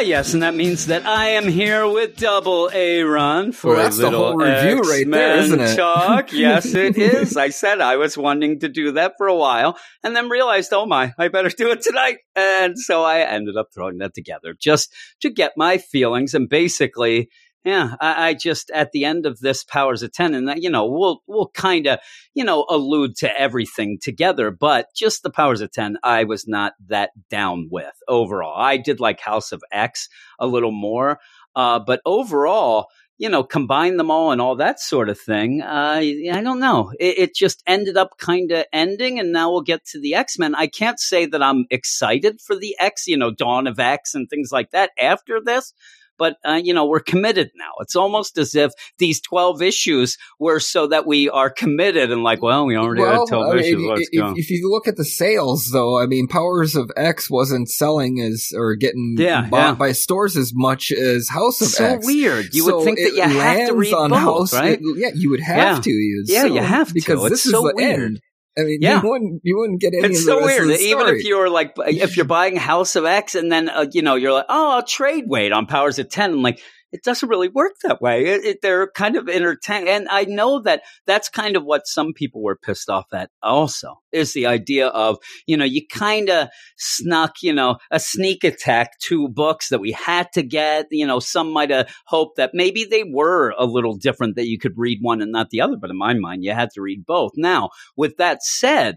yes, and that means that I am here with Double Aaron for Well, a the little whole review right there, isn't it? Talk. Yes, it is. I said I was wanting to do that for a while, and then realized, oh my, I better do it tonight. And so I ended up throwing that together just to get my feelings and basically. Yeah, I, I just at the end of this Powers of Ten, and that, you know, we'll we'll kind of you know allude to everything together, but just the Powers of Ten, I was not that down with overall. I did like House of X a little more, uh, but overall, you know, combine them all and all that sort of thing. Uh, I don't know. It, it just ended up kind of ending, and now we'll get to the X Men. I can't say that I'm excited for the X, you know, Dawn of X and things like that after this. But uh, you know we're committed now. It's almost as if these twelve issues were so that we are committed and like, well, we already well, had twelve I mean, issues. if, Let's if- go. if you look at the sales, though, I mean, Powers of X wasn't selling as or getting Yeah, bought yeah. by stores as much as House of so X. weird. You So would think that you have to read on both, House, right? it- yeah, you would have Yeah. to. You Yeah, you have to. because It's this is so the weird. end. I mean, Yeah. you wouldn't you wouldn't get any. It's so weird. Even if you're like, if you're buying House of X and then, uh, you know, you're like, oh, I'll trade wait on Powers of 10. I'm like, it doesn't really work that way. It, it, they're kind of entertaining. And I know that that's kind of what some people were pissed off at also is the idea of, you know, you kind of snuck, you know, a sneak attack to books that we had to get. You know, some might have hoped that maybe they were a little different that you could read one and not the other. But in my mind, you had to read both. Now, with that said,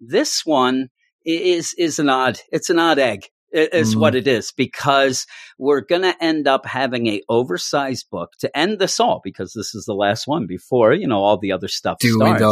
this one is is an odd it's an odd egg is Mhm. what it is because we're going to end up having a oversized book to end this all because this is the last one before you know all the other stuff do we starts.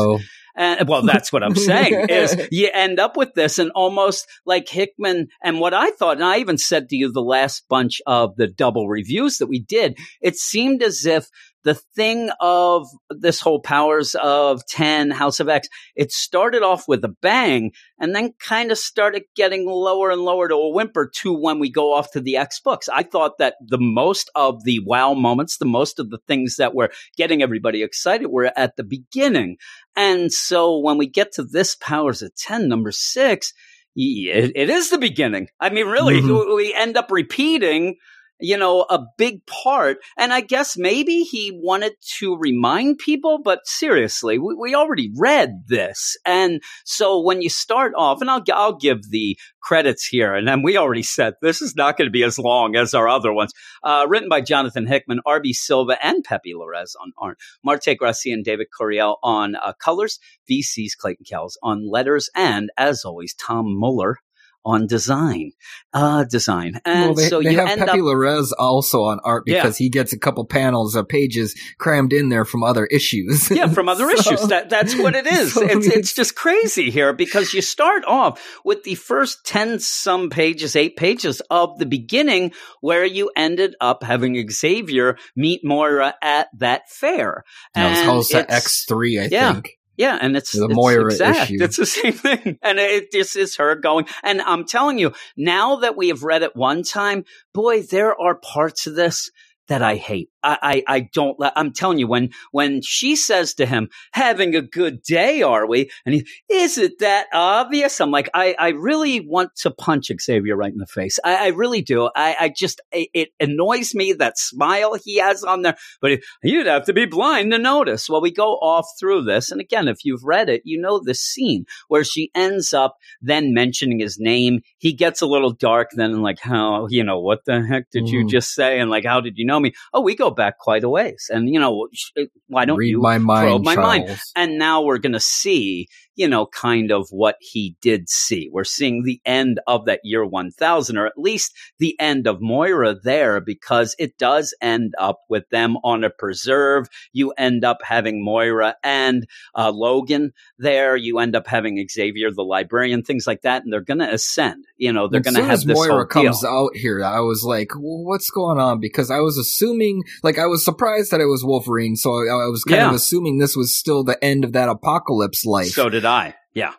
And well, that's what I'm saying is you end up with this and almost like Hickman and what I thought, and I even said to you the last bunch of the double reviews that we did, it seemed as if the thing of this whole powers of 10 House of X, it started off with a bang and then kind of started getting lower and lower to a whimper to when we go off to the X books. I thought that the most of the wow moments, the most of the things that were getting everybody excited were at the beginning. And so when we get to this powers of 10, number six, it, it is the beginning. I mean, really, Mhm. we end up repeating, you know, a big part. And I guess maybe he wanted to remind people, but seriously, we, we already read this. And so when you start off, and I'll, I'll give the credits here, and then we already said this is not going to be as long as our other ones. Uh, written by Jonathan Hickman, R.B. Silva, and Pepe Larraz on art. Marte Gracia and David Curiel on uh, colors, VC's Clayton Cowles on letters, and as always, Tom Muller on design. Uh, design. And well, they, so they you have end Pepe up. Larraz also on art Yeah. because he gets a couple panels of pages crammed in there from other issues. yeah, from other So- issues. That that's what it is. so it's it's- just crazy here because you start off with the first ten some pages, eight pages of the beginning, where you ended up having Xavier meet Moira at that fair. That was And House it's- X three, I Yeah. think. Yeah, and it's The it's Moira exact. issue. It's the same thing, and it this is her going. And I'm telling you, now that we have read it one time, boy, there are parts of this that I hate. I, I, I don't. li- I'm telling you, when when she says to him, "Having a good day, are we?" and he, "Is it that obvious?" I'm like, I, I really want to punch Xavier right in the face. I, I really do. I, I just it, it annoys me that smile he has on there. But it- you'd have to be blind to notice. Well, we go off through this, and again, if you've read it, you know the scene where she ends up then mentioning his name. He gets a little dark then, and like, how you know what the heck did you Mhm. just say? And like, how did you know me? Oh, we go go back quite a ways. And, you know, why don't Read you my mind, probe my mind? And now we're going to see, you know, kind of what he did see. We're seeing the end of that year 1000, or at least the end of Moira there, because it does end up with them on a preserve. You end up having Moira and uh, Logan there. You end up having Xavier, the librarian, things like that. And they're going to ascend. You know, they're going to have as this Moira comes deal. out here, I was like, "What's going on?" Because I was assuming, like, I was surprised that it was Wolverine, so I, I was kind Yeah. of assuming this was still the end of that apocalypse life. So did I. Yeah.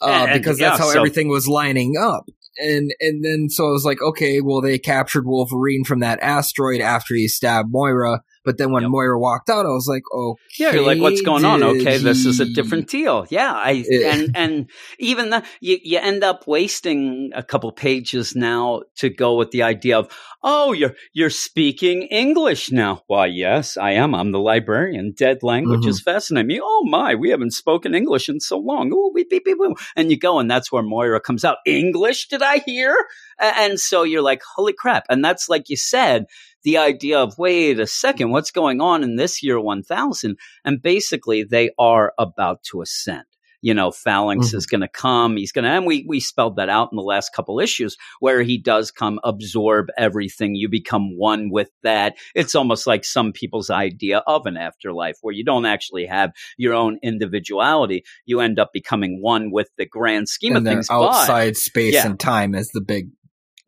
uh, And- because that's yeah, how so- everything was lining up. And and then so I was like, okay, well they captured Wolverine from that asteroid after he stabbed Moira. But then when Yep. Moira walked out, I was like, okay, Yeah, you're like, what's going on? Okay, this is a different deal. Yeah, I and and even that you you end up wasting a couple pages now to go with the idea of oh you're you're speaking English now. Why yes, I am. I'm the librarian. Dead languages mm-hmm. fascinate me. Oh my, we haven't spoken English in so long. Ooh, beep, beep, beep, beep. and you go, and that's where Moira comes out. English? Did I hear? And so you're like, holy crap! And that's like you said the idea of wait a second, what's going on in this year 1000? And basically, they are about to ascend. You know, Phalanx Mhm. is going to come. He's going to, and we, we spelled that out in the last couple issues where he does come absorb everything. You become one with that. It's almost like some people's idea of an afterlife where you don't actually have your own individuality. You end up becoming one with the grand scheme and of things. But- outside space Yeah. and time is the big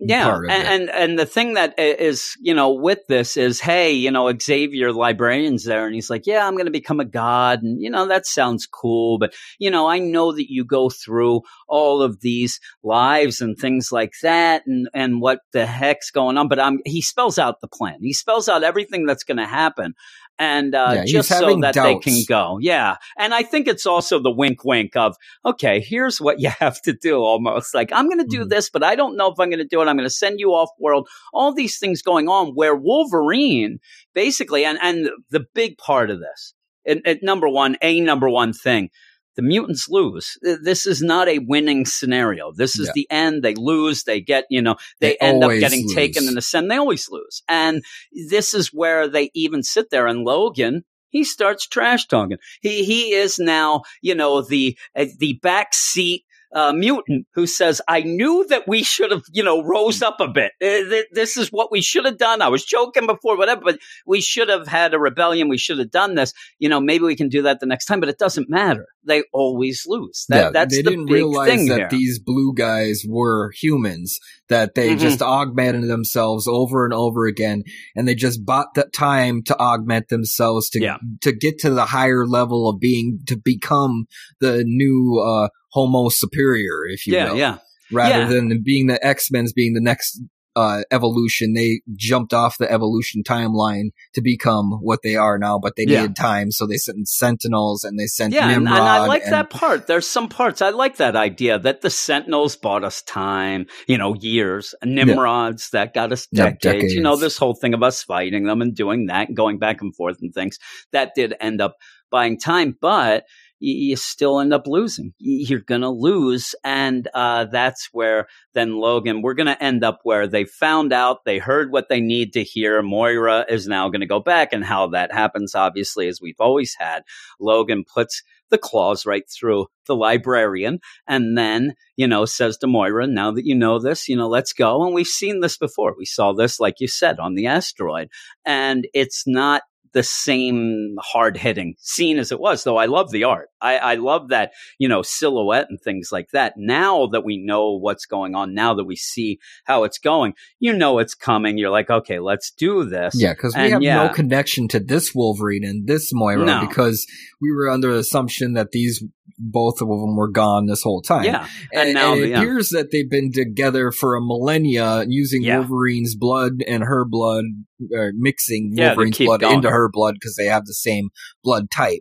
yeah, and, and and the thing that is you know with this is hey you know Xavier librarian's there and he's like yeah I'm going to become a god and you know that sounds cool but you know I know that you go through all of these lives and things like that and and what the heck's going on but I'm he spells out the plan. He spells out everything that's going to happen and uh, Yeah, just so that they can go yeah and I think it's also the wink wink of okay, here's what you have to do almost. Like, I'm going to do Mhm. this, but I don't know if I'm going to do it. I'm going to send you off world. All these things going on where Wolverine basically, and, and the big part of this, and, and number one, a number one thing, the mutants lose. This is not a winning scenario. This is Yeah. the end. They lose. They get, you know, they, They end up getting lose. taken the ascend. They always lose. And this is where they even sit there and Logan, he starts trash talking. He he is now, you know, the uh, the back seat uh, mutant who says, "I knew that we should have, you know, rose up a bit. Uh, this is what we should have done. I was joking before, whatever, but we should have had a rebellion. We should have done this. You know, maybe we can do that the next time. But it doesn't matter. They always lose. That, yeah, that's they the didn't big realize thing that here. these blue guys were humans, that they Mhm. just augmented themselves over and over again, and they just bought that time to augment themselves to Yeah. to get to the higher level of being to become the new uh, Homo superior, if you yeah, will. yeah. Rather Yeah. than being the X Men's being the next uh, evolution, they jumped off the evolution timeline to become what they are now. But they Yeah. needed time, so they sent Sentinels and they sent Yeah, and, and I like and- that part. There's some parts I like that idea that the Sentinels bought us time, you know, years. Nimrods that got us Yeah, decades. You know, this whole thing of us fighting them and doing that and going back and forth and things that did end up buying time, but you still end up losing. You're going to lose. And uh, that's where then Logan, we're going to end up where they found out, they heard what they need to hear. Moira is now going to go back. And how that happens, obviously, as we've always had, Logan puts the claws right through the librarian and then, you know, says to Moira, now that you know this, you know, let's go. And we've seen this before. We saw this, like you said, on the asteroid. And it's not the same hard hitting scene as it was, though I love the art. I, I love that, you know, silhouette and things like that. Now that we know what's going on, now that we see how it's going, you know it's coming. You're like, okay, let's do this. Yeah, because we have yeah. no connection to this Wolverine and this Moira No. because we were under the assumption that these both of them were gone this whole time. Yeah. and, And now and the- it yeah. appears that they've been together for a millennia, using Yeah. Wolverine's blood and her blood, or mixing Wolverine's blood going. into her blood because they have the same blood type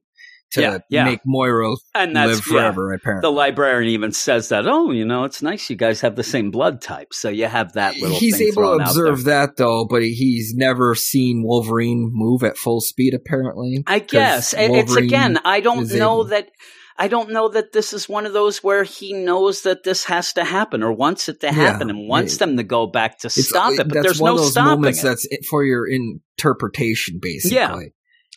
to Yeah, yeah. make Moira And that's live yeah. forever. apparently, The librarian even says that, oh, you know, it's nice you guys have the same blood type. So you have that little He's able to observe that though, but he's never seen Wolverine move at full speed. Apparently, I guess. It- It's again, I don't know able- that. I don't know that this is one of those where he knows that this has to happen or wants it to happen Yeah, and wants them to go back to stop it. But there's no stopping it. that's it for your interpretation, basically. Yeah.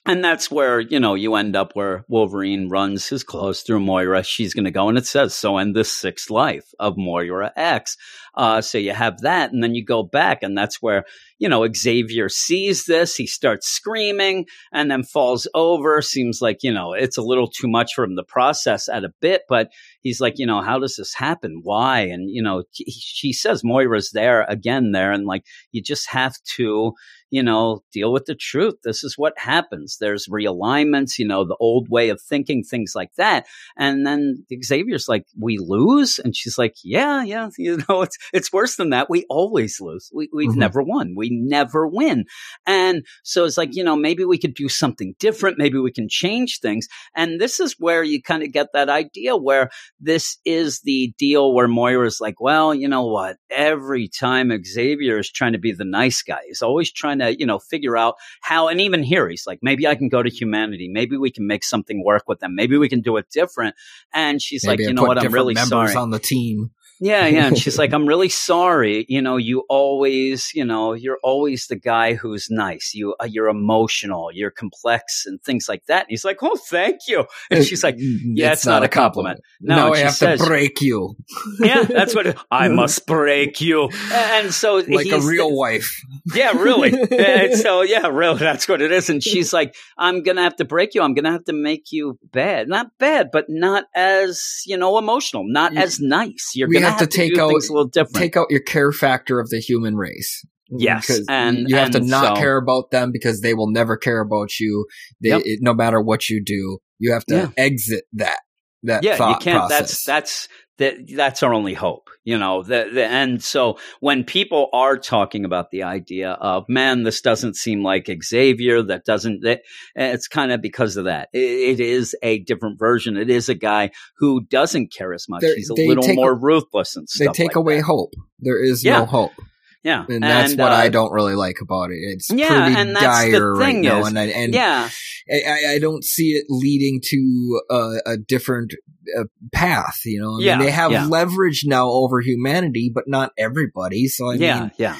And that's where, you know, you end up where Wolverine runs his clothes through Moira. She's going to go, and it says, so end the sixth life of Moira X. Uh, so you have that, and then you go back, and that's where, you know, Xavier sees this. He starts screaming and then falls over. Seems like, you know, it's a little too much for him to process at a bit, but he's like, you know, how does this happen? Why? And, you know, he- she says Moira's there again there, and like, you just have to, you know, deal with the truth. This is what happens. There's realignments, you know, the old way of thinking, things like that. And then Xavier's like, we lose? And she's like, yeah, yeah, you know, it's, it's worse than that. We always lose. We, we've Mhm. never won. We never win. And so it's like, you know, maybe we could do something different. Maybe we can change things. And this is where you kind of get that idea where this is the deal where Moira's like, well, you know what? Every time Xavier is trying to be the nice guy, he's always trying to, you know, figure out how, and even here, he's like, maybe I can go to humanity. Maybe we can make something work with them. Maybe we can do it different. And she's Maybe like, you know what? I'm really members sorry. on the team. Yeah, yeah. And she's like, I'm really sorry. You know, you always, you know, you're always the guy who's nice. You, uh, you're emotional, you're complex and things like that. And he's like, Oh, thank you. And she's like, Yeah, it's, not, a compliment. No, now I have says- to break you yeah, that's what I must break you. And so like a real wife. yeah, really. and so yeah, really, that's what it is. And she's like, I'm gonna have to break you. I'm gonna have to make you bad, not bad, but not as you know emotional, not as nice. You're we gonna have to take do out- a little different. Take out your care factor of the human race. Yes, Because and- you have to not so- care about them because they will never care about you. They, Yep. it- no matter what you do, you have to Yeah. exit that. That yeah, you can't. process. That's that's that. That's our only hope, you know. The, the, and so when people are talking about the idea of man, this doesn't seem like Xavier. That doesn't. That, eh, it's kind of because of that. It, it is a different version. It is a guy who doesn't care as much. They're- He's a little more ruthless and stuff. they take like away that. hope. There is Yeah. no hope, Yeah, and that's what uh, I don't really like about it. It's Yeah, pretty and dire right thing now, is- and I, and Yeah, I, I- don't see it leading to a, a different uh, path. You know, I Yeah, mean, they have yeah. leverage now over humanity, but not everybody. So I yeah, mean, yeah.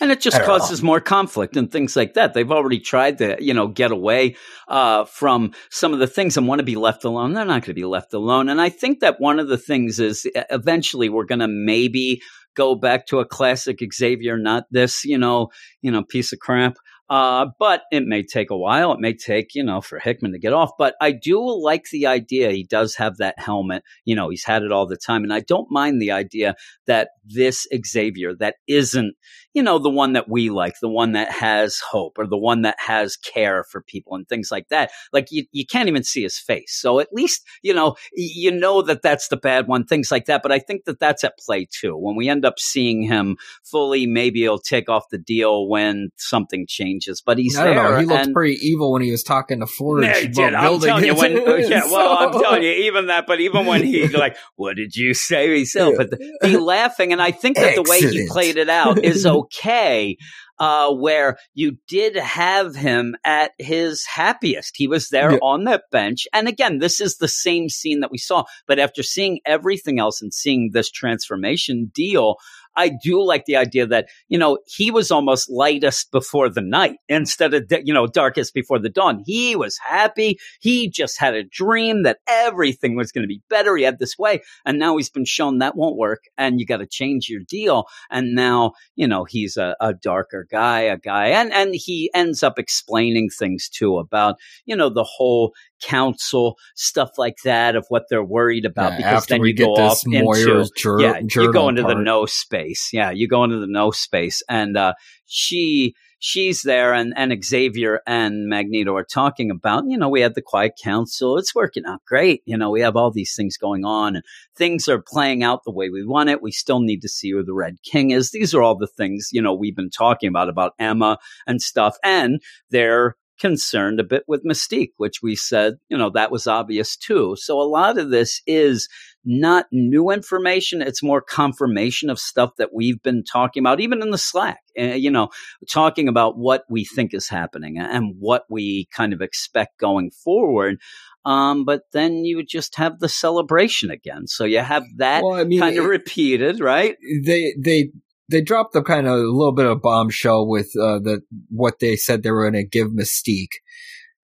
And it just don't know. causes more conflict and things like that. They've already tried to, you know, get away uh, from some of the things and want to be left alone. They're not going to be left alone. And I think that one of the things is eventually we're going to maybe go back to a classic Xavier, not this, you know, you know, piece of crap. Uh, but it may take a while. It may take, you know, for Hickman to get off. But I do like the idea. He does have that helmet. You know, he's had it all the time. And I don't mind the idea that this Xavier that isn't, you know, the one that we like, the one that has hope or the one that has care for people and things like that. Like you, you can't even see his face. So at least, you know, you know that that's the bad one, things like that. But I think that that's at play too. When we end up seeing him fully, maybe he'll take off the deal when something changes, but he's I don't there. know. He looked and- pretty evil when he was talking to Forge yeah, about did. I'm building telling you when. Yeah, well, I'm telling you, even that. But even when he like, what did you say? Himself, but the, the laughing, and I think that the way he played it out is okay. Uh, where you did have him at his happiest. He was there Yeah. on that bench. And again, this is the same scene that we saw. But after seeing everything else and seeing this transformation deal, I do like the idea that, you know, he was almost lightest before the night instead of, you know, darkest before the dawn. He was happy. He just had a dream that everything was going to be better. He had this way. And now he's been shown that won't work and you got to change your deal. And now, you know, he's a, a darker guy, a guy, and, and he ends up explaining things too about, you know, the whole council stuff like that of what they're worried about Yeah, because then we you go off into Moira's jur- yeah, you go into the no space. Yeah, you go into the no space, and uh, she she's there, and and Xavier and Magneto are talking about. You know, we had the Quiet Council. It's working out great. You know, we have all these things going on, and things are playing out the way we want it. We still need to see who the Red King is. These are all the things you know we've been talking about about Emma and stuff, and they're concerned a bit with Mystique, which we said, you know, that was obvious too. So a lot of this is not new information. It's more confirmation of stuff that we've been talking about, even in the Slack, uh, you know, talking about what we think is happening and what we kind of expect going forward. Um, but then you would just have the celebration again. So you have that Well, I mean, kind of repeated, right? they they they dropped the kind of a little bit of bombshell with uh, the what they said they were going to give Mystique,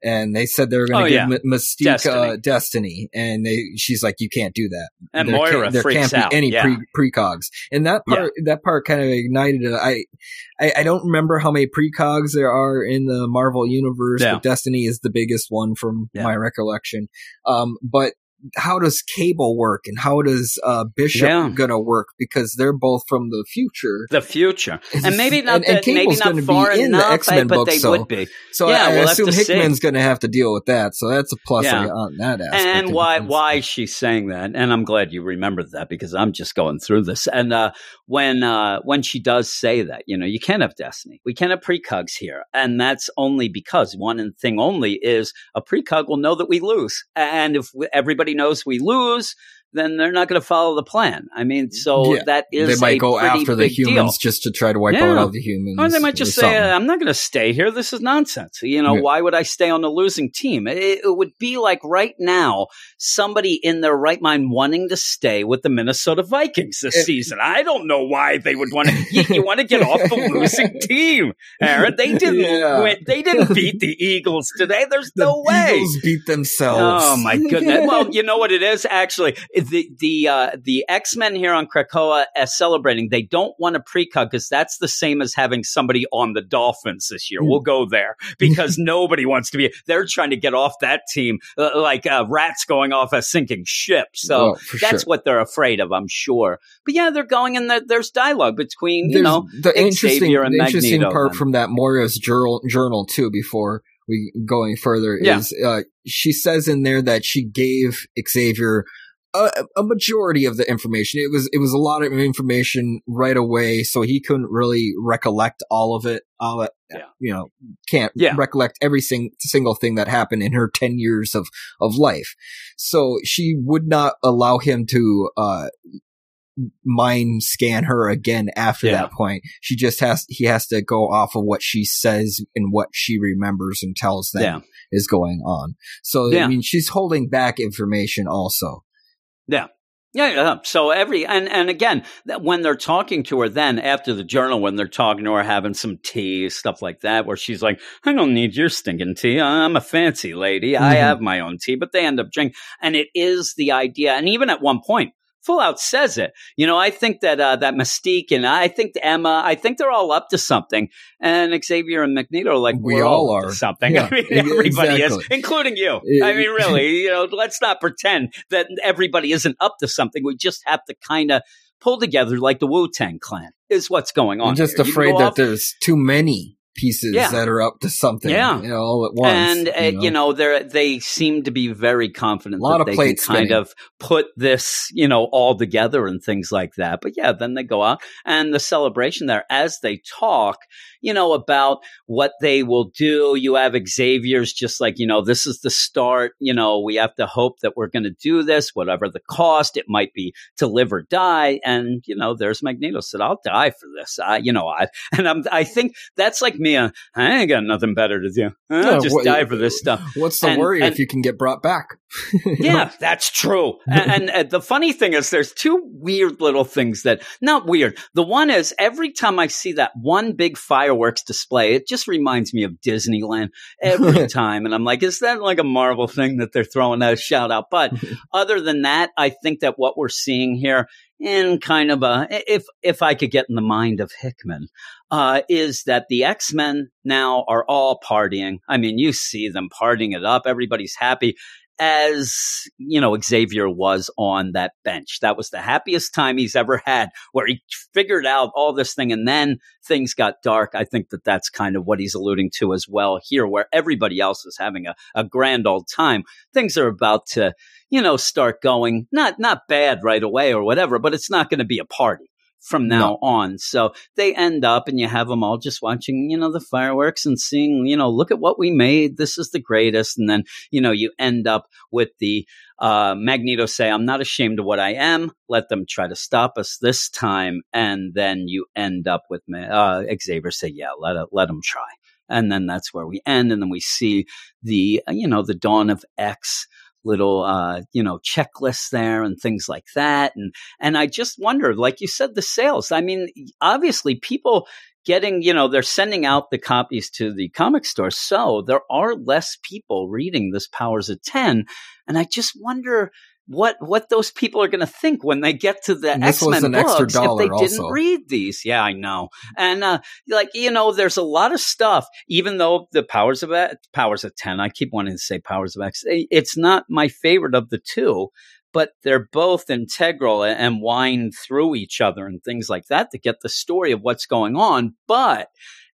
and they said they were going Oh, to yeah. give M- Mystique Destiny. Uh, Destiny, and they she's like, you can't do that. And there Moira can't, there freaks can't out. be any yeah. pre precogs, and that part that part kind of ignited. it. I, I I don't remember how many precogs there are in the Marvel universe, Yeah. but Destiny is the biggest one from Yeah. my recollection. Um, but how does Cable work, and how does uh, Bishop Yeah. gonna work? Because they're both from the future. the future, and maybe not And- and that, maybe Cable's not gonna be far in the X-Men but books, they so- would be. So Yeah, I, we'll assume see. Hickman's going to have to deal with that. So that's a plus Yeah. on that aspect. and why why she's saying that and i'm glad you remembered that because i'm just going through this and uh when uh when she does say that you know you can't have destiny we can't have precogs here and that's only because one thing only is a precog will know that we lose and if we, everybody knows we lose then they're not going to follow the plan i mean mm-hmm. so Yeah. that is they might go after the big deal. humans just to try to wipe Yeah. out all the humans. Or they might just say, "I'm not going to stay here. This is nonsense." You know, Yeah. why would I stay on the losing team? It, it would be like right now, somebody in their right mind wanting to stay with the Minnesota Vikings this It- season. I don't know why they would want to. you, you want to get off the losing team, Aaron? They didn't win. They didn't beat the Eagles today. There's the no way. Eagles beat oh, themselves. Oh my goodness! well, you know what it is actually the the uh, the X Men here on Krakoa as celebrating. They don't want a precog because that's the same as having somebody on the Dolphins this year. We'll go there because nobody wants to be. They're trying to get off that team uh, like uh, rats going off a sinking ship. So Oh, that's sure. what they're afraid of, I'm sure. But yeah, they're going and the, there's dialogue between you know the interesting, and the interesting Magneto part then. from that Moira's journal, journal too. Before we going further, Yeah. is uh, she says in there that she gave Xavier a, a majority of the information. It was it was a lot of information right away, so he couldn't really recollect all of it. All it, Yeah. you know, can't Yeah. recollect every sing, single thing that happened in her ten years of of life. So she would not allow him to uh mind scan her again after Yeah. that point. She just has he has to go off of what she says and what she remembers and tells them Yeah. is going on. So Yeah. I mean she's holding back information also. Yeah. Yeah, yeah. So every and and again, when they're talking to her, then after the journal, when they're talking to her, having some tea, stuff like that, where she's like, "I don't need your stinking tea. I'm a fancy lady. I Mhm. have my own tea." But they end up drinking, and it is the idea. And even at one point, full out says it. You know, I think that uh, that Mystique and I think Emma, I think they're all up to something. And Xavier and Magneto are like, We "We're all up to are." something. Yeah, I mean, everybody is, including you. I mean, really, you know, let's not pretend that everybody isn't up to something. We just have to kind of pull together like the Wu Tang Clan is what's going on. I'm just here. Afraid that off- there's too many pieces Yeah. that are up to something Yeah. you know, all at once. and uh, you know, they they seem to be very confident A lot that of they plate kind spinning. of put this, you know, all together and things like that. But yeah, then they go out and the celebration there as they talk, you know, about what they will do. You have Xavier's just like, you know, this is the start. You know, we have to hope that we're going to do this, whatever the cost. It might be to live or die. And you know, there's Magneto said, "I'll die for this." I, you know, I and I'm, I think that's like me. uh, I ain't got nothing better to do. I'll just what- die for this stuff. what's the and- worry and- if you can get brought back? Yeah, that's true. And, and uh, the funny thing is, there's two weird little things that, not weird. The one is every time I see that one big fireworks display, it just reminds me of Disneyland every time. And I'm like, is that like a Marvel thing that they're throwing that shout out? But other than that, I think that what we're seeing here in kind of a, if, if I could get in the mind of Hickman, uh, is that the X Men now are all partying. I mean, you see them partying it up. Everybody's happy as you know Xavier was on that bench. That was the happiest time he's ever had, where he figured out all this thing, and then things got dark. I think that that's kind of what he's alluding to as well here, where everybody else is having a, a grand old time. Things are about to, you know, start going not not bad right away or whatever, but it's not going to be a party from now on. So they end up and you have them all just watching, you know, the fireworks and seeing, you know, look at what we made. This is the greatest. And then, you know, you end up with the uh, Magneto say, I'm not ashamed of what I am. Let them try to stop us this time. And then you end up with uh, Xavier say, yeah, let, it, let them try. And then that's where we end. And then we see the, uh, you know, the dawn of X little uh, you know checklists there and things like that and and I just wonder like you said the sales I mean obviously people getting you know they're sending out the copies to the comic store so there are less people reading this powers of 10 and I just wonder what what those people are going to think when they get to the X Men books if they also. didn't read these. Yeah, I know, and uh, like you know, there's a lot of stuff. Even though the Powers of Powers of Ten, I keep wanting to say Powers of X. It's not my favorite of the two, but they're both integral and wind through each other and things like that to get the story of what's going on. But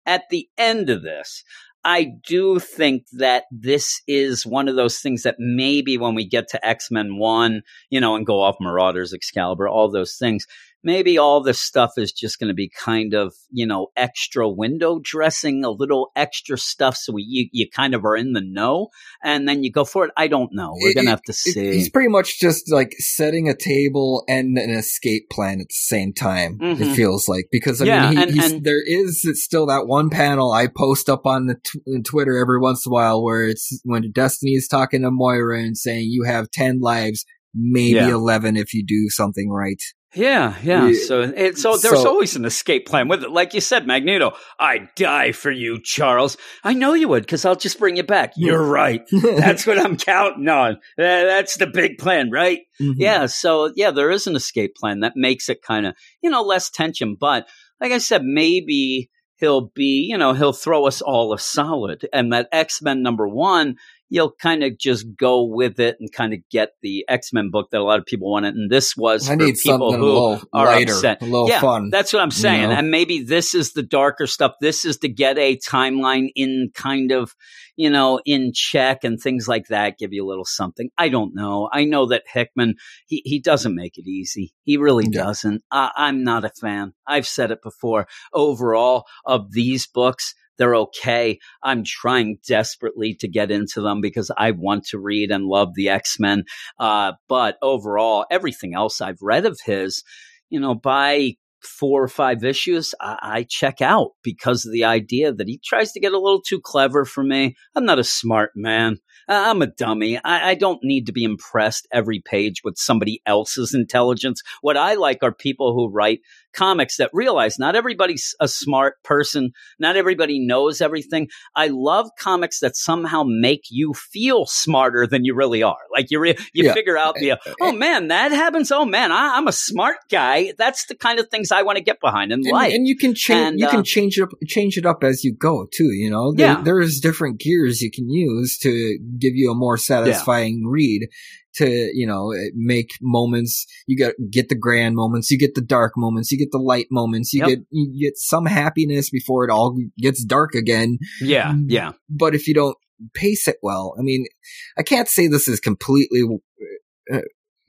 at the end of this, I do think that this is one of those things that maybe when we get to X Men 1, you know, and go off Marauders, Excalibur, all those things, maybe all this stuff is just going to be kind of, you know, extra window dressing, a little extra stuff. So we, you, you kind of are in the know and then you go for it. I don't know. We're going to have to see. He's pretty much just like setting a table and an escape plan at the same time. Mm-hmm. It feels like because I yeah, mean, he, and, and, there is still that one panel I post up on the t- Twitter every once in a while where it's when Destiny is talking to Moira and saying you have 10 lives, maybe yeah. 11 if you do something right. Yeah, yeah. So it, so there's so, always an escape plan with it. Like you said, Magneto, I'd die for you, Charles. I know you would because I'll just bring you back. You're right. That's what I'm counting on. That's the big plan, right? Mm-hmm. Yeah. So yeah, there is an escape plan that makes it kind of you know less tension. But like I said, maybe he'll be you know he'll throw us all a solid, and that X Men number one you'll kind of just go with it and kind of get the X Men book that a lot of people wanted. And this was I for people who are lighter, upset. A little yeah, fun. That's what I'm saying. You know? And maybe this is the darker stuff. This is to get a timeline in kind of, you know, in check and things like that. Give you a little something. I don't know. I know that Hickman he he doesn't make it easy. He really yeah. doesn't. I, I'm not a fan. I've said it before. Overall, of these books they're okay. I'm trying desperately to get into them because I want to read and love the X Men. Uh, but overall, everything else I've read of his, you know, by four or five issues, I, I, check out because of the idea that he tries to get a little too clever for me. I'm not a smart man. I'm a dummy. I, I, don't need to be impressed every page with somebody else's intelligence. What I like are people who write comics that realize not everybody's a smart person. Not everybody knows everything. I love comics that somehow make you feel smarter than you really are. Like you, re- you yeah. figure out the, uh, oh man, that happens. Oh man, I, am a smart guy. That's the kind of things I want to get behind in and, life. And you can change, and, you uh, can change it up, change it up as you go too. You know, there, yeah. there's different gears you can use to give you a more satisfying yeah. read to you know make moments. You get get the grand moments. You get the dark moments. You get the light moments. You yep. get you get some happiness before it all gets dark again. Yeah yeah. but if you don't pace it well i mean i can't say this is completely uh,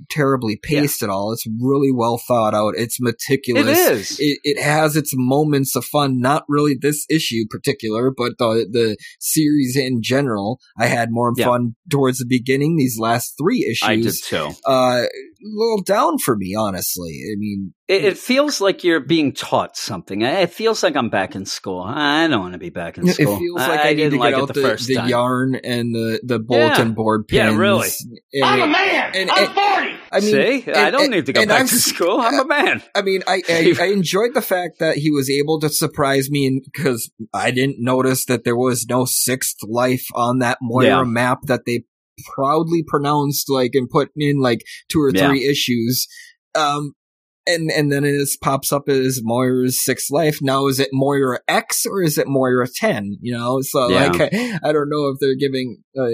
terribly paced yeah. at all. It's really well thought out. It's meticulous. It is. It, it, has its moments of fun. Not really this issue particular, but the the series in general. I had more yeah. fun towards the beginning. These last three issues, I did too. Uh, little down for me, honestly. I mean, it, it, feels like you're being taught something. It feels like I'm back in school. I don't want to be back in school. It feels like I, I, I need to get out the, the, the yarn and the, the bulletin yeah. board pins. Yeah, really. And, I'm a man. And, I'm 40. I mean, See, and, I don't need to go back I've, to school. I'm a man. I mean, I, I, I enjoyed the fact that he was able to surprise me because I didn't notice that there was no sixth life on that Moira yeah. map that they proudly pronounced like and put in like two or three yeah. issues. Um, and and then it pops up as Moira's sixth life. Now is it Moira X or is it Moira ten? You know, so yeah. like I, I, don't know if they're giving uh,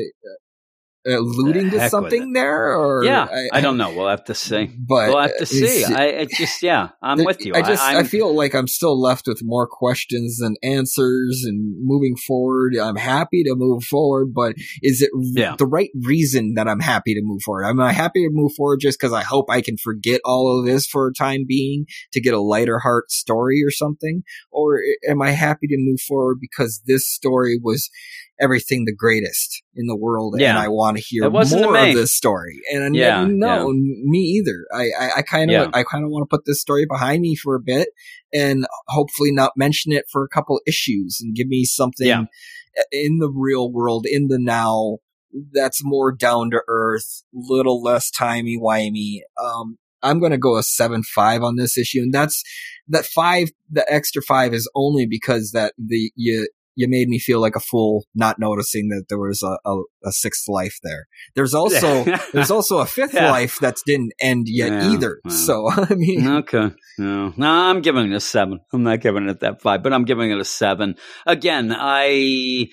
Uh, alluding to something there or yeah I, I, don't know. We'll have to see. But we'll have to see. I it just yeah i'm with you. I just I, I, feel like i'm still left with more questions than answers and moving forward i'm happy to move forward but is it yeah. the right reason that i'm happy to move forward? Am i happy to move forward just because i hope i can forget all of this for a time being to get a lighter heart story or something? Or eh, am i happy to move forward because this story was everything the greatest in the world, yeah. and I want to hear more of this story. And yeah, no, yeah. me either. I kind of I kind of want to put this story behind me for a bit, and hopefully not mention it for a couple issues, and give me something in the real world, in the now, that's more down to earth, little less timey wimey. Um, I'm going to go a seven five on this issue, and that's that five. The extra five is only because that the you you made me feel like a fool not noticing that there was a, a, a sixth life there. There's also there's also a fifth yeah. life that didn't end yet yeah. either. So I mean, okay, no, no, I'm giving it a seven. I'm not giving it that five, but I'm giving it a seven. Again, I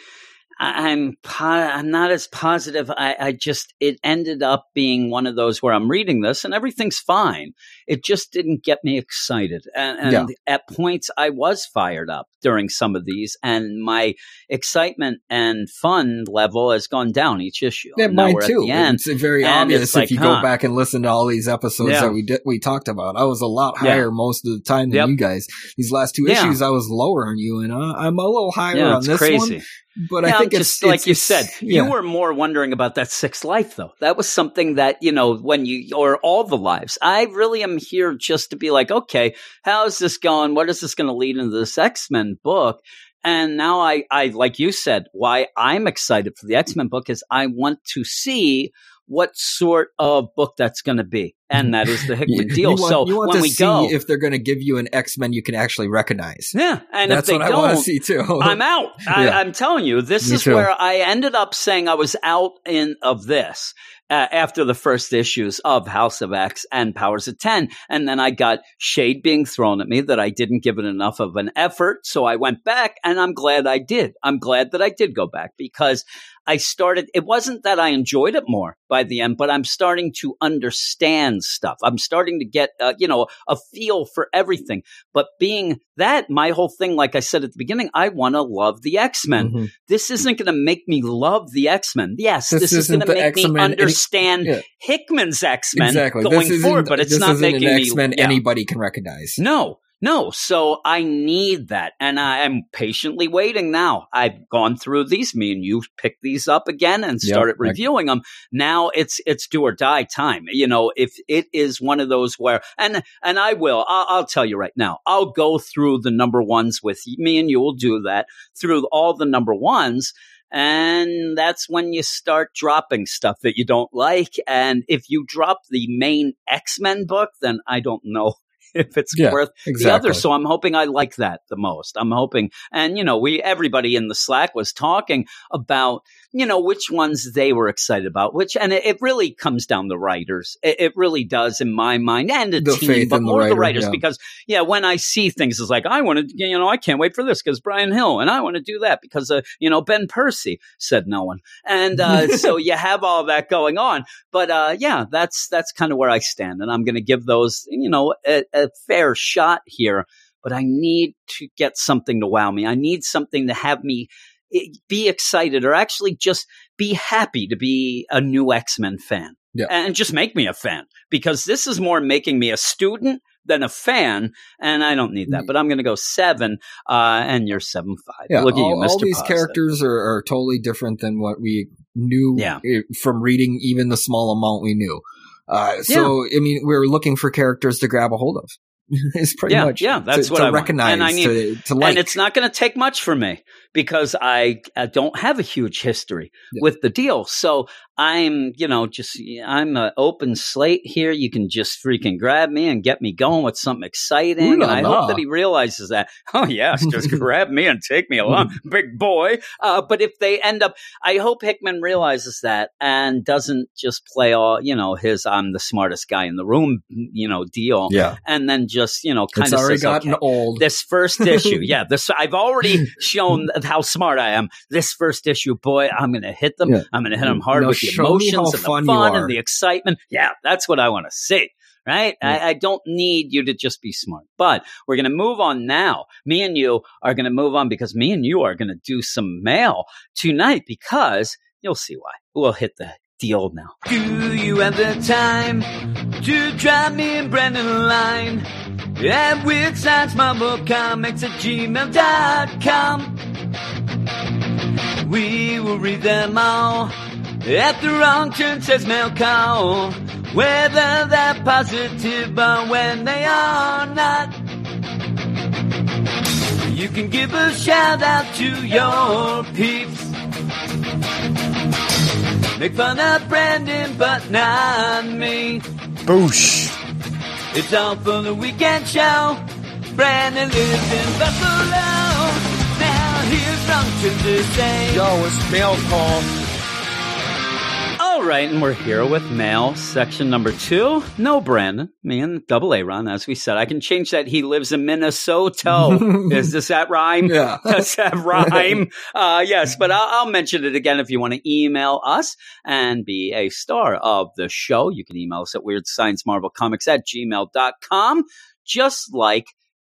I'm I'm not as positive. I, I just it ended up being one of those where I'm reading this and everything's fine. It just didn't get me excited, and, and yeah. at points I was fired up during some of these, and my excitement and fun level has gone down each issue. Yeah, mine too. It's very obvious it's like, if you huh. go back and listen to all these episodes yeah. that we did we talked about. I was a lot higher yeah. most of the time than yep. you guys. These last two issues, I was lower on you, and uh, I'm a little higher on this crazy. one. But now, I think just it's, like it's, you said, yeah. you were more wondering about that sixth life, though. That was something that you know when you or all the lives. I really am here just to be like, okay, how is this going? What is this going to lead into this X Men book? And now I, I, like you said, why I'm excited for the X Men book is I want to see what sort of book that's going to be, and that is the Hickman deal. Want, so when we go, see if they're going to give you an X Men you can actually recognize, yeah, and that's if they what don't, I want to see too. I'm out. I, am telling you, this Me is too. where I ended up saying I was out in of this. Uh, after the first issues of House of X and Powers of 10. And then I got shade being thrown at me that I didn't give it enough of an effort. So I went back and I'm glad I did. I'm glad that I did go back because I started, it wasn't that I enjoyed it more by the end, but I'm starting to understand stuff. I'm starting to get, uh, you know, a feel for everything. But being that, my whole thing, like I said at the beginning, I want to love the X Men. Mm-hmm. This isn't going to make me love the X Men. Yes, this, this is going to make X-Men me understand any, yeah. Hickman's X Men exactly. going forward, but it's not making an X-Men me. Yeah. anybody can recognize. No, no, so I need that. And I am patiently waiting now. I've gone through these. Me and you picked these up again and started yep, reviewing them. Now it's it's do or die time. You know, if it is one of those where and and I will, I'll, I'll tell you right now, I'll go through the number ones with me and you will do that through all the number ones. And that's when you start dropping stuff that you don't like. And if you drop the main X Men book, then I don't know if it's yeah, worth exactly. the other. So I'm hoping I like that the most. I'm hoping, and you know, we everybody in the Slack was talking about you know which ones they were excited about, which and it, it really comes down to writers. It, it, really does in my mind and a the team, but more the, writer, the writers yeah. because yeah, when I see things, it's like I want to, you know, I can't wait for this because Bryan Hill, and I want to do that because uh, you know Ben Percy said no one, and uh, so you have all that going on. But uh, yeah, that's that's kind of where I stand, and I'm going to give those you know a, a fair shot here, but I need to get something to wow me. I need something to have me be excited or actually just be happy to be a new X Men fan. Yeah. And just make me a fan because this is more making me a student than a fan, and I don't need that. But I'm going to go seven, uh, and you're seven five. Yeah, Look at all, you, Mr. all these Positive. characters are, are, totally different than what we knew yeah. from reading even the small amount we knew. Uh, so, yeah. I mean, we are looking for characters to grab a hold of. it's pretty yeah, much yeah. That's to, what to I recognize and I need, to, to like. And it's not going to take much for me because I, I don't have a huge history yeah. with the deal. So I'm, you know, just I'm an open slate here. You can just freaking grab me and get me going with something exciting. Ooh, and I hope that he realizes that. Oh yes, just grab me and take me along, big boy. Uh, but if they end up, I hope Hickman realizes that and doesn't just play all, you know, his "I'm the smartest guy in the room," you know, deal. Yeah, and then just you know, kind it's of already says, gotten okay, old. This first issue, yeah, this I've already shown how smart I am. This first issue, boy, I'm going to hit them. Yeah. I'm going to hit them hard No, with the show me emotions how and fun the you fun are. and the excitement. Yeah, that's what I want to see. Right? Yeah. I, I don't need you to just be smart. But we're going to move on now. Me and you are going to move on because me and you are going to do some mail tonight because you'll see why. We'll hit the deal now. Do you have the time to drive me and Brendan a line? At with Science Marvel Comics at gmail.com. We will read them all. At the wrong turn says mail call. Whether they're positive or when they are not. You can give a shout out to your peeps. Make fun of Brandon, but not me. Boosh. It's all for the weekend show. Brandon lives in Buffalo. Now here's something to say. Yo, it's mail call. All right, and we're here with mail section number two. No, Brandon, me and Double A Ron, as we said. I can change that. He lives in Minnesota. Is does that rhyme? Yeah. Does that rhyme? uh, yes, but I'll, I'll mention it again if you want to email us and be a star of the show. You can email us at Weird Science Marvel Comics at gmail.com, just like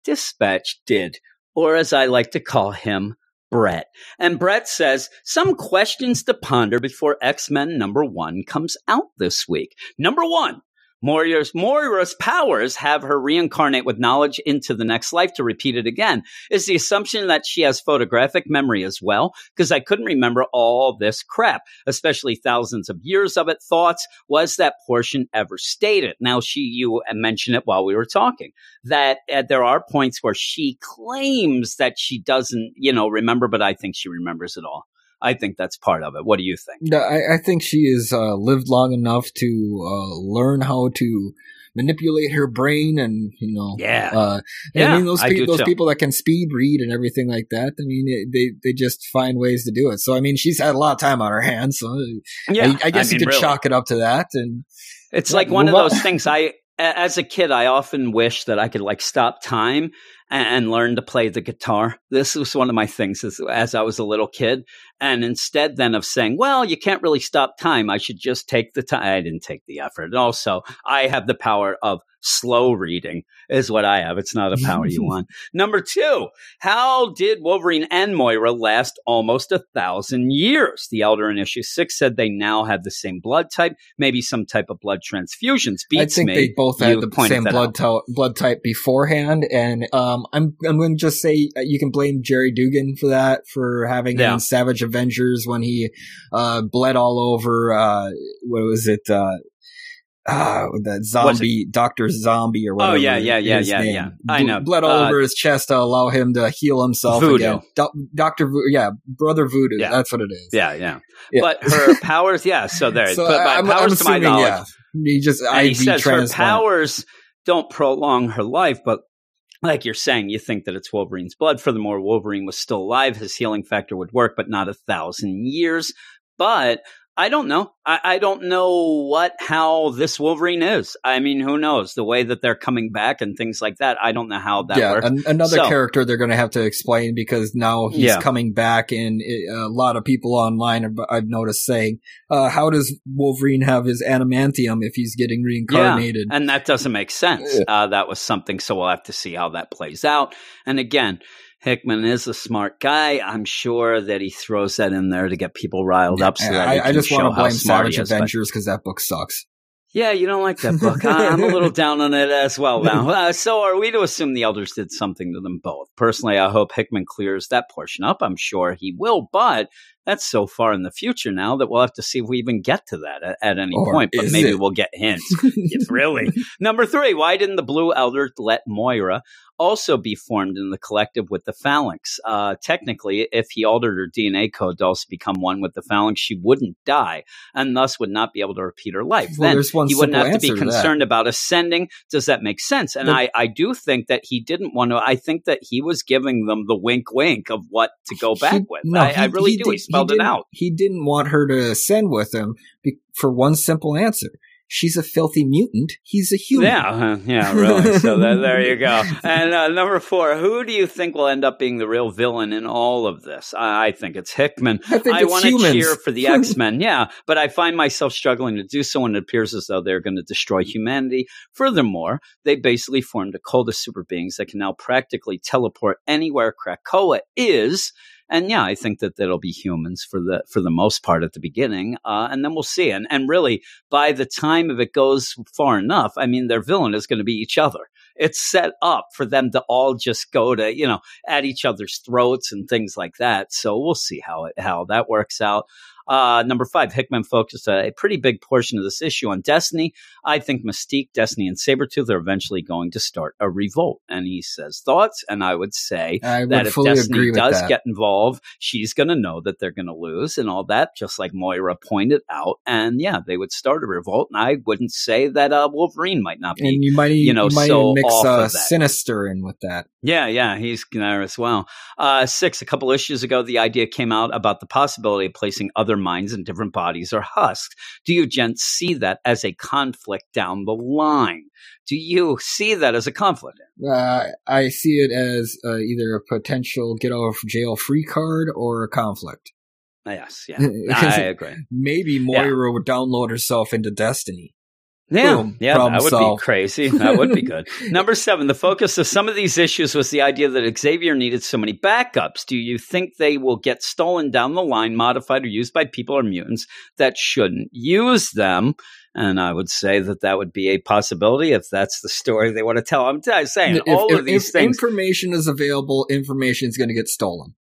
Dispatch did, or as I like to call him, Brett. And Brett says, some questions to ponder before X Men number one comes out this week. Number one, Moira's, Moira's powers have her reincarnate with knowledge into the next life to repeat it again. Is the assumption that she has photographic memory as well? Because I couldn't remember all this crap, especially thousands of years of it. Thoughts, was that portion ever stated? Now, she, you mentioned it while we were talking, that uh, there are points where she claims that she doesn't, you know, remember, but I think she remembers it all. I think that's part of it. What do you think? No, I, I think she has uh, lived long enough to uh, learn how to manipulate her brain, and you know, Yeah. Uh, Yeah, I mean, those pe- those people that can speed read and everything like that. I mean, it, they they just find ways to do it. So I mean, she's had a lot of time on her hands. So I, I guess mean, you could really. chalk it up to that. And It's Yeah, like one of on. those things. I, as a kid, I often wish that I could like stop time and, and learn to play the guitar. This was one of my things as, as I was a little kid. And instead then of saying, well, you can't really stop time. I should just take the time. I didn't take the effort. And also I have the power of slow reading is what I have. It's not a power you want. Number two, how did Wolverine and Moira last almost a thousand years? The elder in issue six said they now have the same blood type, maybe some type of blood transfusions. Beats I think me. they both You had the same blood ty- blood type beforehand, and um, I'm I'm going to just say uh, you can blame Gerry Duggan for that for having Yeah. in Savage Avengers when he uh, bled all over. Uh, what was it? Uh, uh, that zombie Doctor Zombie or whatever. Oh, yeah, yeah, yeah, yeah, name. yeah. I know. Bled all Uh, over his chest to allow him to heal himself Voodoo. again. Do- Doctor, Vo- yeah, Brother Voodoo. Yeah. That's what it is. Yeah, yeah, Yeah. But her powers, yeah. So there. So but by I- I'm, powers I'm to my knowledge, yeah. He just and he IV says her powers don't prolong her life, but like you're saying, you think that it's Wolverine's blood. Furthermore, Wolverine was still alive; his healing factor would work, but not a thousand years. But I don't know. I, I don't know what how this Wolverine is. I mean, who knows? The way that they're coming back and things like that. I don't know how that yeah, works. an- another So- character they're going to have to explain because now he's Yeah. coming back, and it, a lot of people online have, I've noticed saying, uh, "How does Wolverine have his adamantium if he's getting reincarnated?" And that doesn't make sense. Uh, that was something, so we'll have to see how that plays out. And again, Hickman is a smart guy. I'm sure that he throws that in there to get people riled up. So that I, I just want to blame Savage is, Adventures because that book sucks. Yeah, you don't like that book. I- I'm a little down on it as well now. Uh, so are we to assume the elders did something to them both? Personally, I hope Hickman clears that portion up. I'm sure he will, but that's so far in the future now that we'll have to see if we even get to that at, at any Or point. But maybe it? we'll get hints. It's really. Number three, why didn't the Blue Elder let Moira also be formed in the collective with the Phalanx? Uh, technically, if he altered her DNA code to also become one with the Phalanx, she wouldn't die and thus would not be able to repeat her life. Well, then he wouldn't have to be answer to concerned about ascending. Does that make sense? And But- I, I do think that he didn't want to. I think that he was giving them the wink wink of what to go back He- with. no, I, he- I really he do. did- spelled it out. He didn't want her to ascend with him be- for one simple answer. She's a filthy mutant. He's a human. Yeah, uh, yeah, really. So there, there you go. And uh, number four, who do you think will end up being the real villain in all of this? I, I think it's Hickman. I think I want to cheer for the X Men, yeah, but I find myself struggling to do so when it appears as though they're going to destroy humanity. Furthermore, they basically formed a cult of super beings that can now practically teleport anywhere Krakoa is. And yeah, I think that that'll be humans for the for the most part at the beginning, uh, and then we'll see. And and really, by the time if it goes far enough, I mean, their villain is going to be each other. It's set up for them to all just go to you know at each other's throats and things like that. So we'll see how it how that works out. Uh, number five, Hickman focused a, a, pretty big portion of this issue on Destiny. I think Mystique, Destiny, and Sabretooth are eventually going to start a revolt. And he says thoughts. And I would say I would that if Destiny does that. get involved, she's going to know that they're going to lose and all that, just like Moira pointed out. And yeah, they would start a revolt. And I wouldn't say that uh, Wolverine might not be. and you might, you know, might so mix off uh. Sinister in with that. Yeah, yeah, he's there as well. Uh, six, a couple issues ago, the idea came out about the possibility of placing other minds and different bodies are husks. Do you gents see that as a conflict down the line? Do you see that as a conflict? Uh, I see it as uh, either a potential get out of jail free card or a conflict. Yes, yeah, I agree. Maybe Moira would download herself into Destiny. Yeah, Boom. yeah, that would solved. be crazy. That would be good. Number seven, the focus of some of these issues was the idea that Xavier needed so many backups. Do you think they will get stolen down the line, modified, or used by people or mutants that shouldn't use them? And I would say that that would be a possibility if that's the story they want to tell. I'm saying If, all if- of these if things. information is available, information is going to get stolen.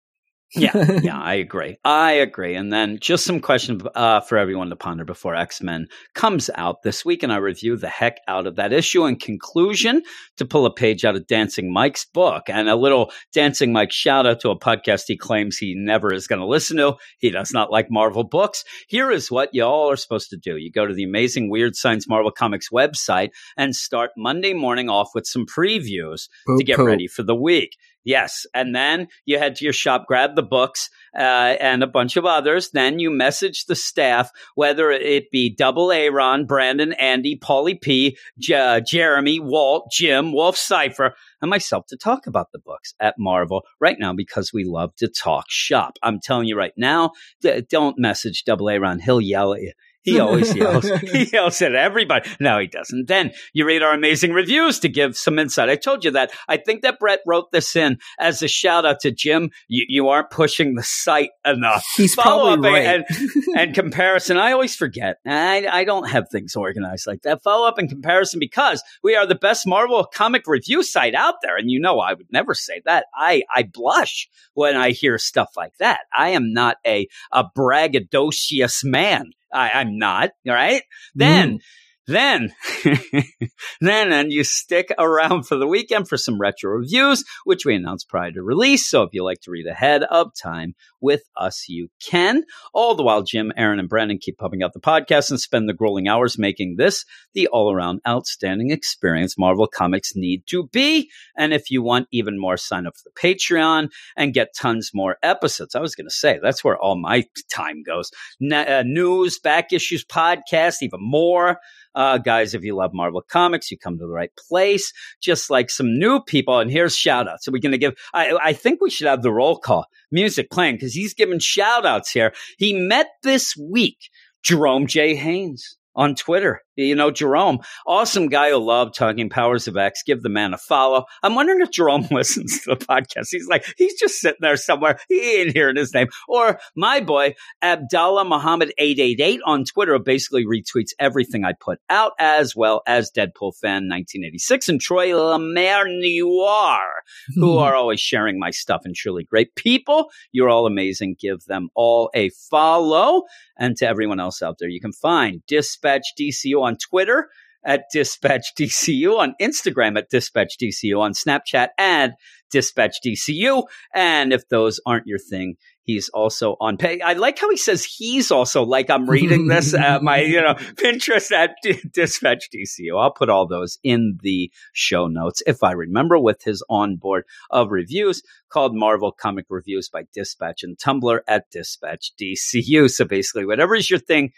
Yeah, yeah, I agree. I agree. And then just some questions uh, for everyone to ponder before X Men comes out this week, and I review the heck out of that issue. In conclusion, to pull a page out of Dancing Mike's book, and a little Dancing Mike shout out to a podcast he claims he never is going to listen to. He does not like Marvel books. Here is what you all are supposed to do: you go to the Amazing Weird Science Marvel Comics website and start Monday morning off with some previews to get ready for the week. Yes. And then you head to your shop, grab the books uh, and a bunch of others. Then you message the staff, whether it be Double Aaron, Brandon, Andy, Paulie P, J- Jeremy, Walt, Jim, Wolf Cypher, and myself to talk about the books at Marvel right now because we love to talk shop. I'm telling you right now, don't message Double Aaron. He'll yell at you. He always yells. he yells at everybody. No, he doesn't. Then you read our amazing reviews to give some insight. I told you that. I think that Brett wrote this in as a shout out to Jim. You, you aren't pushing the site enough. He's Follow probably up right. and, and comparison. I always forget. I, I don't have things organized like that. Follow up and comparison because we are the best Marvel comic review site out there. And you know, I would never say that. I, I blush when I hear stuff like that. I am not a, a braggadocious man. I, I'm not. All right. Mm. Then, then, then, and you stick around for the weekend for some retro reviews, which we announce prior to release. So if you like to read ahead of time with us, you can. All the while, Jim, Aaron, and Brandon keep pumping out the podcast and spend the grueling hours making this the all around outstanding experience Marvel Comics need to be. And if you want even more, sign up for the Patreon and get tons more episodes. I was going to say, that's where all my time goes. N- uh, news, back issues, podcast, even more. Uh, guys, if you love Marvel Comics, you come to the right place. Just like some new people, and here's shout outs. So we're going to give, I, I think we should have the roll call music playing because he's giving shout outs here. He met this week Jerome J. Haynes on Twitter. You know, Jerome, awesome guy who loved talking powers of X. Give the man a follow. I'm wondering if Jerome listens to the podcast. He's like, he's just sitting there somewhere. He ain't hearing his name. Or my boy, Abdallah Muhammad 888 on Twitter, basically retweets everything I put out, as well as Deadpool fan 1986 and Troy Lemaire Noir, who hmm. are always sharing my stuff and truly great people. You're all amazing. Give them all a follow. And to everyone else out there, you can find Dispatch DCU on Twitter at Dispatch DCU, on Instagram at Dispatch DCU, on Snapchat and Dispatch DCU. And if those aren't your thing, he's also on pay. I like how he says he's also like I'm reading this at my, you know, Pinterest at D- Dispatch DCU. I'll put all those in the show notes if I remember with his onboard of reviews called Marvel Comic Reviews by Dispatch and Tumblr at Dispatch DCU. So basically, whatever is your thing,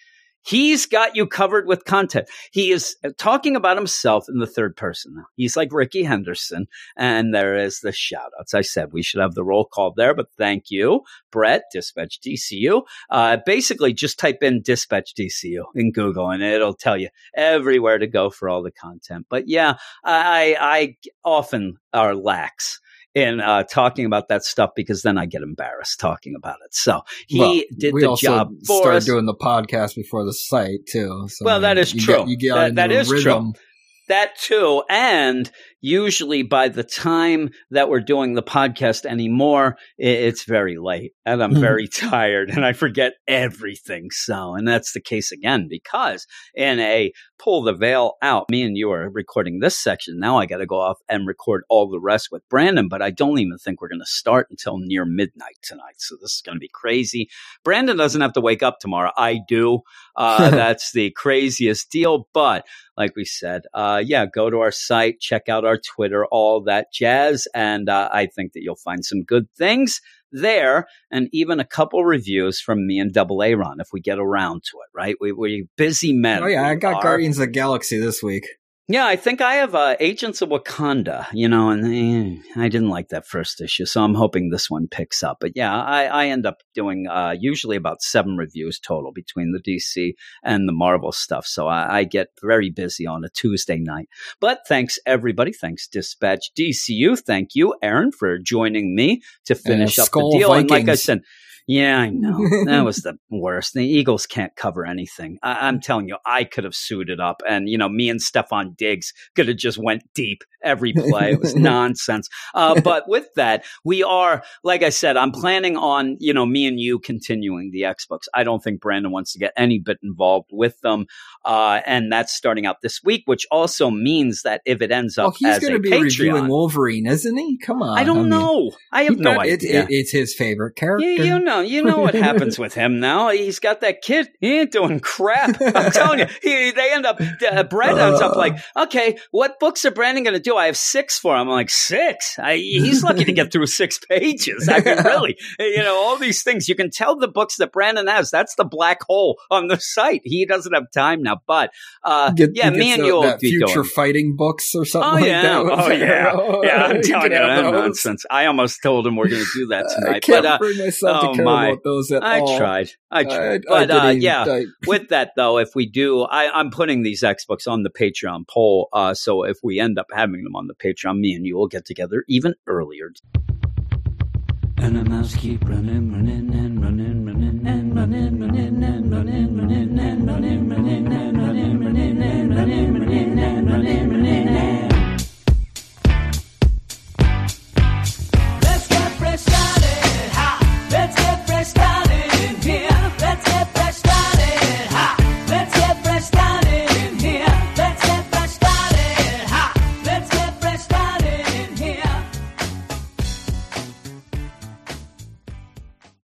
He's got you covered with content. He is talking about himself in the third person. He's like Rickey Henderson. And there is the shout outs. I said we should have the roll call there, but thank you, Brett, Dispatch DCU. Uh, basically, just type in Dispatch DCU in Google and it'll tell you everywhere to go for all the content. But yeah, I, I often are lax in uh, talking about that stuff because then I get embarrassed talking about it. So he Well, did the job for started us. doing the podcast before the site too. So, Well, that is you true. Get, get That- that is true. that too, and usually by the time that we're doing the podcast anymore, it's very late and I'm mm-hmm. very tired and I forget everything. So, and that's the case again because in a pull the veil out, me and you are recording this section. Now I got to go off and record all the rest with Brandon, but I don't even think we're going to start until near midnight tonight. So this is going to be crazy. Brandon doesn't have to wake up tomorrow. I do. Uh, that's the craziest deal. But like we said, uh, yeah, go to our site, check out our Twitter, all that jazz. And uh, I think that you'll find some good things there and even a couple reviews from me and Double A Ron if we get around to it, right? We, we're busy men. Oh, yeah, I got are. Guardians of Galaxy this week. Yeah, I think I have uh, Agents of Wakanda, you know, and eh, I didn't like that first issue, so I'm hoping this one picks up. But yeah, I, I end up doing uh, usually about seven reviews total between the DC and the Marvel stuff, so I, I, get very busy on a Tuesday night. But thanks, everybody. Thanks, Dispatch DCU. Thank you, Aaron, for joining me to finish up the deal. Vikings. And like I said, yeah, I know. that was the worst. The Eagles can't cover anything. I- am telling you, I could have suited up, and you know, me and Stefon Diggs could have just went deep every play. It was nonsense. Uh, but with that, we are, like I said, I'm planning on, you know, me and you continuing the X books. I don't think Brandon wants to get any bit involved with them. Uh, and that's starting out this week, which also means that if it ends up well, he's going to be Patreon, reviewing Wolverine, isn't he? Come on. I don't I mean, know. I have no got, idea. It, it, it's his favorite character. You, you, know, you know what happens with him now. He's got that kid. He ain't doing crap. I'm telling you. He, they end up, uh, Brad ends up like, okay, what books are Brandon going to do? I have six for him. I'm like, six? I, he's lucky to get through six pages. I mean, really, you know, all these things. You can tell the books that Brandon has. That's the black hole on the site. He doesn't have time now. But uh, get, yeah, me and you will future doing. fighting books or something oh, like yeah. that. Oh yeah, oh, yeah. I'm telling you that nonsense. I almost told him we're going to do that tonight. I can't but, uh, bring myself oh, to my. those at I all. Tried. I tried. I, but I uh, yeah, with that though, if we do, I, am putting these X books on the Patreon poll. Uh, so if we end up having them on the Patreon, me and you will get together even earlier. And the mouse keep running, running, and running, running, and running, running, and running, running, and running, running, and running, running, and running, running, and running, running.